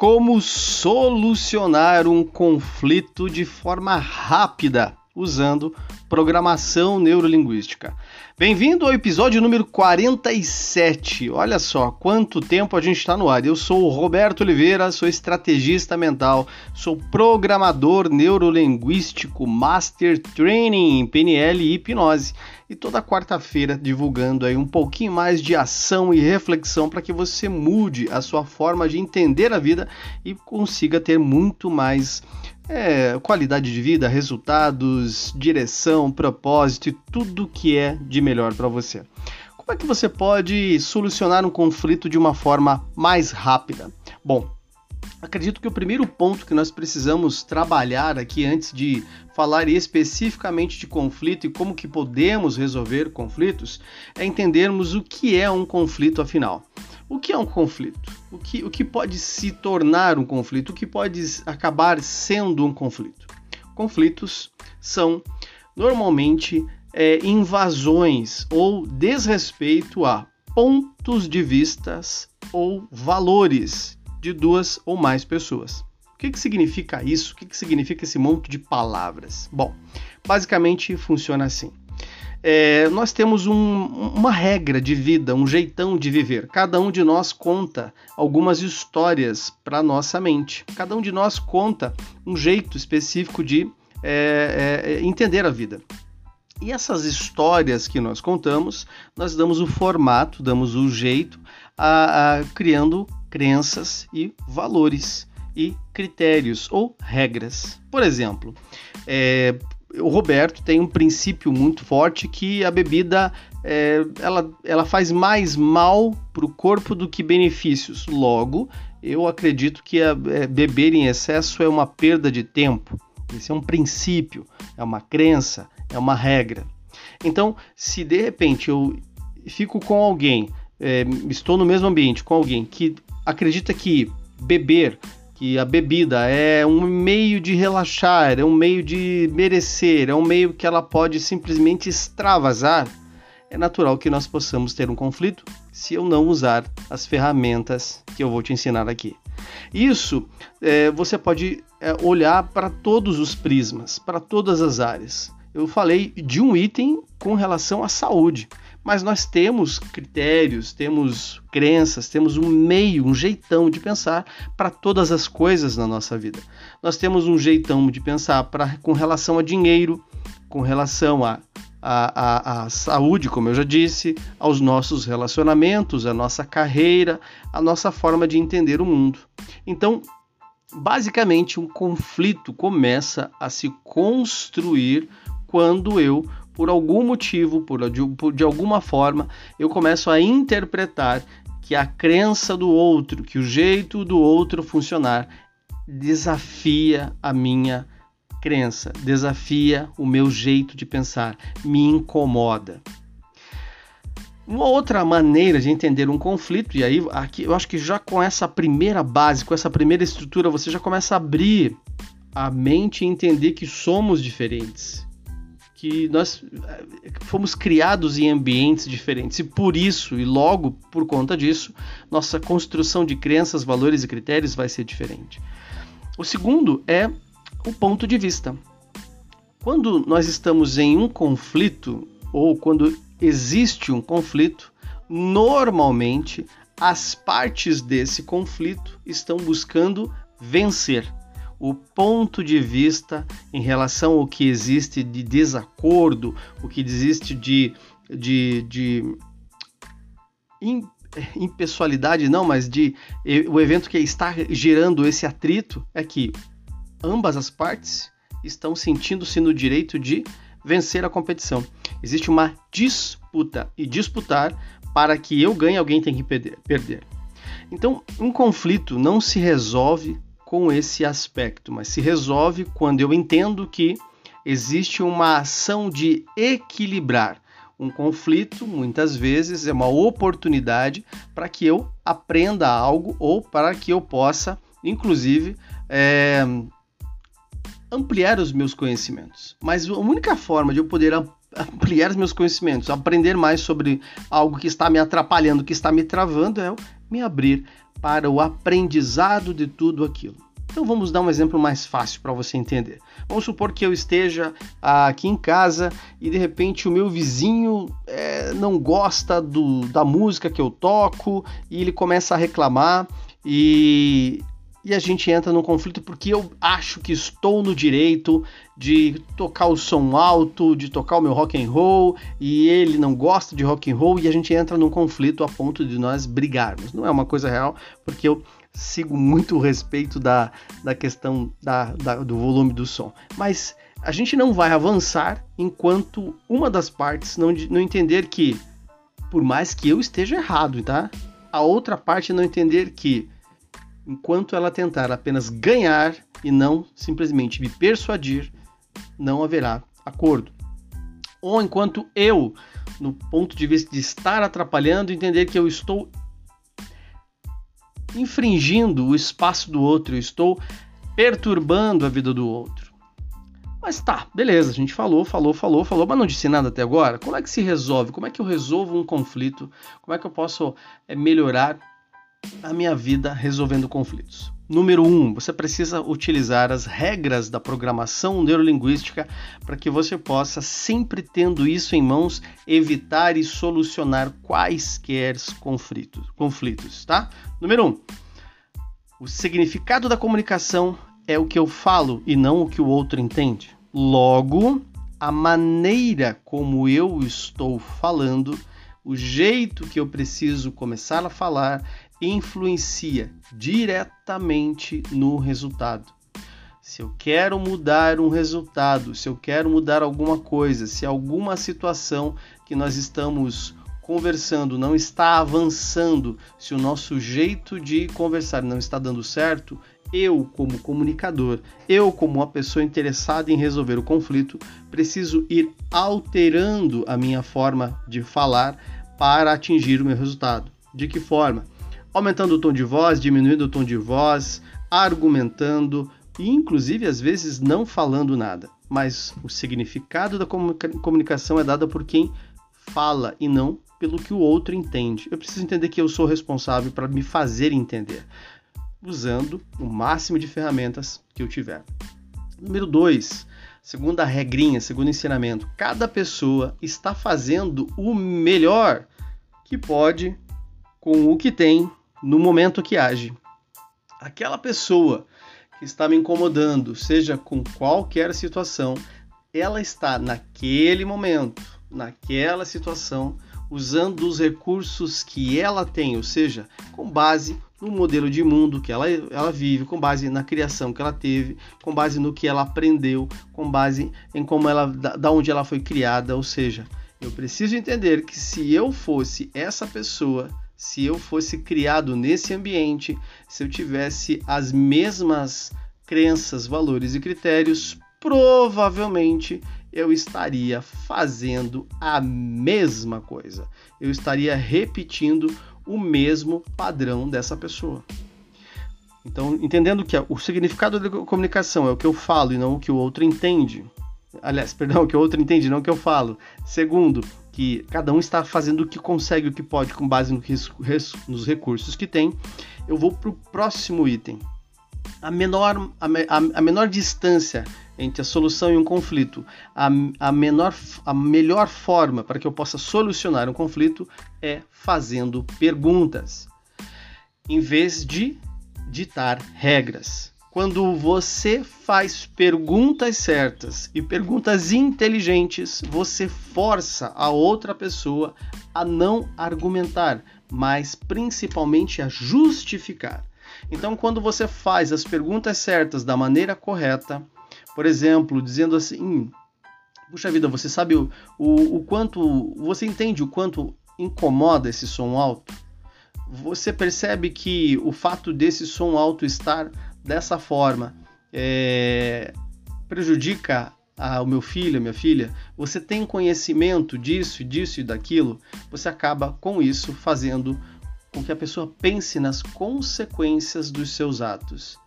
Como solucionar um conflito de forma rápida usando programação neurolinguística. Bem-vindo ao episódio número 47. Olha só quanto tempo a gente está no ar. Eu sou o Roberto Oliveira, sou estrategista mental, sou programador neurolinguístico, Master Training em PNL e hipnose. E toda quarta-feira divulgando aí um pouquinho mais de ação e reflexão para que você mude a sua forma de entender a vida e consiga ter muito mais é, qualidade de vida, resultados, direção, propósito e tudo que é de melhor para você. Como é que você pode solucionar um conflito de uma forma mais rápida? Bom, acredito que o primeiro ponto que nós precisamos trabalhar aqui antes de falar especificamente de conflito e como que podemos resolver conflitos é entendermos o que é um conflito afinal. O que é um conflito? O que, o que pode se tornar um conflito? O que pode acabar sendo um conflito? Conflitos são normalmente é, invasões ou desrespeito a pontos de vistas ou valores de duas ou mais pessoas. O que, que significa isso? O que, que significa esse monte de palavras? Bom, basicamente funciona assim é, nós temos um, uma regra de vida, um jeitão de viver. Cada um de nós conta algumas histórias para nossa mente. Cada um de nós conta um jeito específico de é, é, entender a vida. E essas histórias que nós contamos, nós damos o formato, damos o jeito, a, a, criando crenças e valores e critérios ou regras. Por exemplo, é, o Roberto tem um princípio muito forte que a bebida é, ela, ela faz mais mal para o corpo do que benefícios. Logo, eu acredito que a, é, beber em excesso é uma perda de tempo. Esse é um princípio, é uma crença, é uma regra. Então, se de repente eu fico com alguém, é, estou no mesmo ambiente com alguém que acredita que beber que a bebida é um meio de relaxar, é um meio de merecer, é um meio que ela pode simplesmente extravasar, é natural que nós possamos ter um conflito se eu não usar as ferramentas que eu vou te ensinar aqui. Isso é, você pode é, olhar para todos os prismas, para todas as áreas. Eu falei de um item com relação à saúde mas nós temos critérios, temos crenças, temos um meio, um jeitão de pensar para todas as coisas na nossa vida. Nós temos um jeitão de pensar pra, com relação a dinheiro, com relação a, a, a, a saúde, como eu já disse, aos nossos relacionamentos, a nossa carreira, a nossa forma de entender o mundo. Então, basicamente, um conflito começa a se construir quando eu por algum motivo, por, por, de alguma forma, eu começo a interpretar que a crença do outro, que o jeito do outro funcionar desafia a minha crença, desafia o meu jeito de pensar, me incomoda. Uma outra maneira de entender um conflito, e aí aqui eu acho que já com essa primeira base, com essa primeira estrutura, você já começa a abrir a mente e entender que somos diferentes, que nós eh, fomos criados em ambientes diferentes e por isso e logo por conta disso, nossa construção de crenças, valores e critérios vai ser diferente. O segundo é o ponto de vista. Quando nós estamos em um conflito ou quando existe um conflito, normalmente as partes desse conflito estão buscando vencer o ponto de vista em relação ao que existe de desacordo, o que existe de, de, de impessoalidade, não, mas de o evento que está gerando esse atrito é que ambas as partes estão sentindo-se no direito de vencer a competição. Existe uma disputa e disputar para que eu ganhe, alguém tem que perder. Então, um conflito não se resolve com esse aspecto, mas se resolve quando eu entendo que existe uma ação de equilibrar. Um conflito, muitas vezes, é uma oportunidade para que eu aprenda algo ou para que eu possa, inclusive, é, ampliar os meus conhecimentos. Mas a única forma de eu poder ampliar os meus conhecimentos, aprender mais sobre algo que está me atrapalhando, que está me travando, é eu me abrir para o aprendizado de tudo aquilo. Então vamos dar um exemplo mais fácil para você entender. Vamos supor que eu esteja aqui em casa e de repente o meu vizinho é, não gosta do, da música que eu toco e ele começa a reclamar e, e a gente entra num conflito porque eu acho que estou no direito de tocar o som alto, de tocar o meu rock and roll e ele não gosta de rock and roll e a gente entra num conflito a ponto de nós brigarmos. Não é uma coisa real porque eu sigo muito o respeito da, da questão da, da, do volume do som. Mas a gente não vai avançar enquanto uma das partes não, não entender que, por mais que eu esteja errado, tá? A outra parte não entender que, enquanto ela tentar apenas ganhar e não simplesmente me persuadir, não haverá acordo. Ou enquanto eu, no ponto de vista de estar atrapalhando, entender que eu estou infringindo o espaço do outro, eu estou perturbando a vida do outro. Mas tá, beleza, a gente falou, falou, falou, falou, mas não disse nada até agora. Como é que se resolve? Como é que eu resolvo um conflito? Como é que eu posso é, melhorar a minha vida resolvendo conflitos? Número 1, um, você precisa utilizar as regras da programação neurolinguística para que você possa, sempre tendo isso em mãos, evitar e solucionar quaisquer conflitos, conflitos tá? Número 1, um, o significado da comunicação é o que eu falo e não o que o outro entende. Logo, a maneira como eu estou falando, o jeito que eu preciso começar a falar influencia diretamente no resultado. Se eu quero mudar um resultado, se eu quero mudar alguma coisa, se alguma situação que nós estamos conversando não está avançando, se o nosso jeito de conversar não está dando certo, eu, como comunicador, eu, como uma pessoa interessada em resolver o conflito, preciso ir alterando a minha forma de falar para atingir o meu resultado. De que forma? Aumentando o tom de voz, diminuindo o tom de voz, argumentando e, inclusive, às vezes não falando nada. Mas o significado da comunicação é dado por quem fala e não pelo que o outro entende. Eu preciso entender que eu sou responsável para me fazer entender, usando o máximo de ferramentas que eu tiver. Número 2. Segunda regrinha, segundo ensinamento, cada pessoa está fazendo o melhor que pode com o que tem no momento que age. Aquela pessoa que está me incomodando, seja com qualquer situação, ela está naquele momento, naquela situação, usando os recursos que ela tem, ou seja, com base no modelo de mundo que ela, ela vive, com base na criação que ela teve, com base no que ela aprendeu, com base em como ela, da, da onde ela foi criada, ou seja, eu preciso entender que se eu fosse essa pessoa, se eu fosse criado nesse ambiente, se eu tivesse as mesmas crenças, valores e critérios, provavelmente eu estaria fazendo a mesma coisa. Eu estaria repetindo o mesmo padrão dessa pessoa. Então, entendendo que o significado da comunicação é o que eu falo e não o que o outro entende. Aliás, perdão, o que o outro entende, não o que eu falo. Segundo, que cada um está fazendo o que consegue, o que pode, com base no res, nos recursos que tem, eu vou para o próximo item. A menor, a, a, menor distância entre a solução e um conflito, a, a, menor, a melhor forma para que eu possa solucionar um conflito é fazendo perguntas, em vez de ditar regras. Quando você faz perguntas certas e perguntas inteligentes, você força a outra pessoa a não argumentar, mas principalmente a justificar. Então, quando você faz as perguntas certas da maneira correta, por exemplo, dizendo assim: puxa vida, você sabe o, o, o quanto. Você entende o quanto incomoda esse som alto? Você percebe que o fato desse som alto estar dessa forma é, prejudica o meu filho, a minha filha, você tem conhecimento disso, disso e daquilo, você acaba com isso fazendo com que a pessoa pense nas consequências dos seus atos.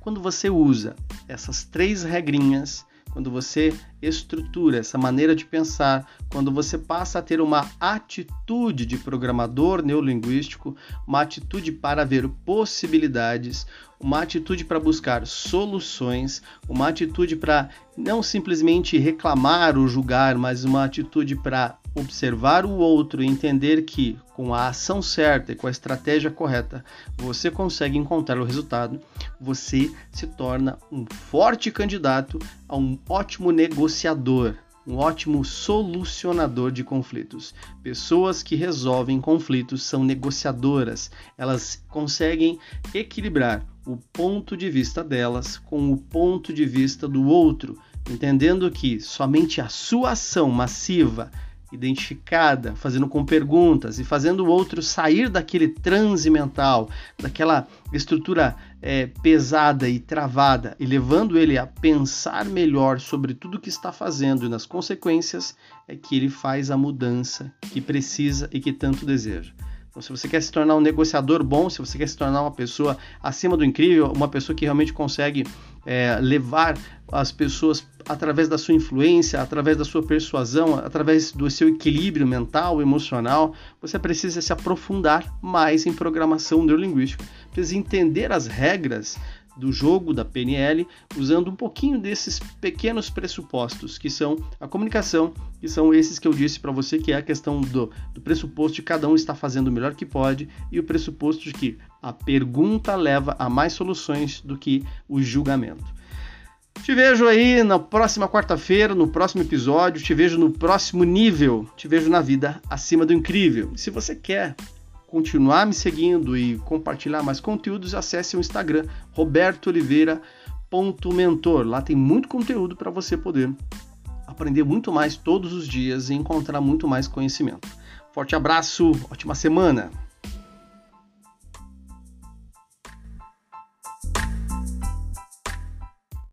Quando você usa essas três regrinhas, quando você estrutura essa maneira de pensar, quando você passa a ter uma atitude de programador neurolinguístico, uma atitude para ver possibilidades, uma atitude para buscar soluções, uma atitude para não simplesmente reclamar ou julgar, mas uma atitude para observar o outro e entender que com a ação certa e com a estratégia correta você consegue encontrar o resultado, você se torna um forte candidato a um ótimo negociador, um ótimo solucionador de conflitos. Pessoas que resolvem conflitos são negociadoras, elas conseguem equilibrar o ponto de vista delas com o ponto de vista do outro, entendendo que somente a sua ação massiva identificada, fazendo com perguntas e fazendo o outro sair daquele transe mental, daquela estrutura é, pesada e travada, e levando ele a pensar melhor sobre tudo que está fazendo e nas consequências, é que ele faz a mudança que precisa e que tanto deseja. Então, se você quer se tornar um negociador bom, se você quer se tornar uma pessoa acima do incrível, uma pessoa que realmente consegue é, levar as pessoas através da sua influência, através da sua persuasão, através do seu equilíbrio mental, emocional, você precisa se aprofundar mais em programação neurolinguística, precisa entender as regras do jogo da PNL, usando um pouquinho desses pequenos pressupostos, que são a comunicação, que são esses que eu disse para você, que é a questão do, do pressuposto de cada um está fazendo o melhor que pode e o pressuposto de que a pergunta leva a mais soluções do que o julgamento. Te vejo aí na próxima quarta-feira, no próximo episódio, te vejo no próximo nível, te vejo na vida acima do incrível. Se você quer continuar me seguindo e compartilhar mais conteúdos, acesse o Instagram robertooliveira.mentor. Lá tem muito conteúdo para você poder aprender muito mais todos os dias e encontrar muito mais conhecimento. Forte abraço, ótima semana!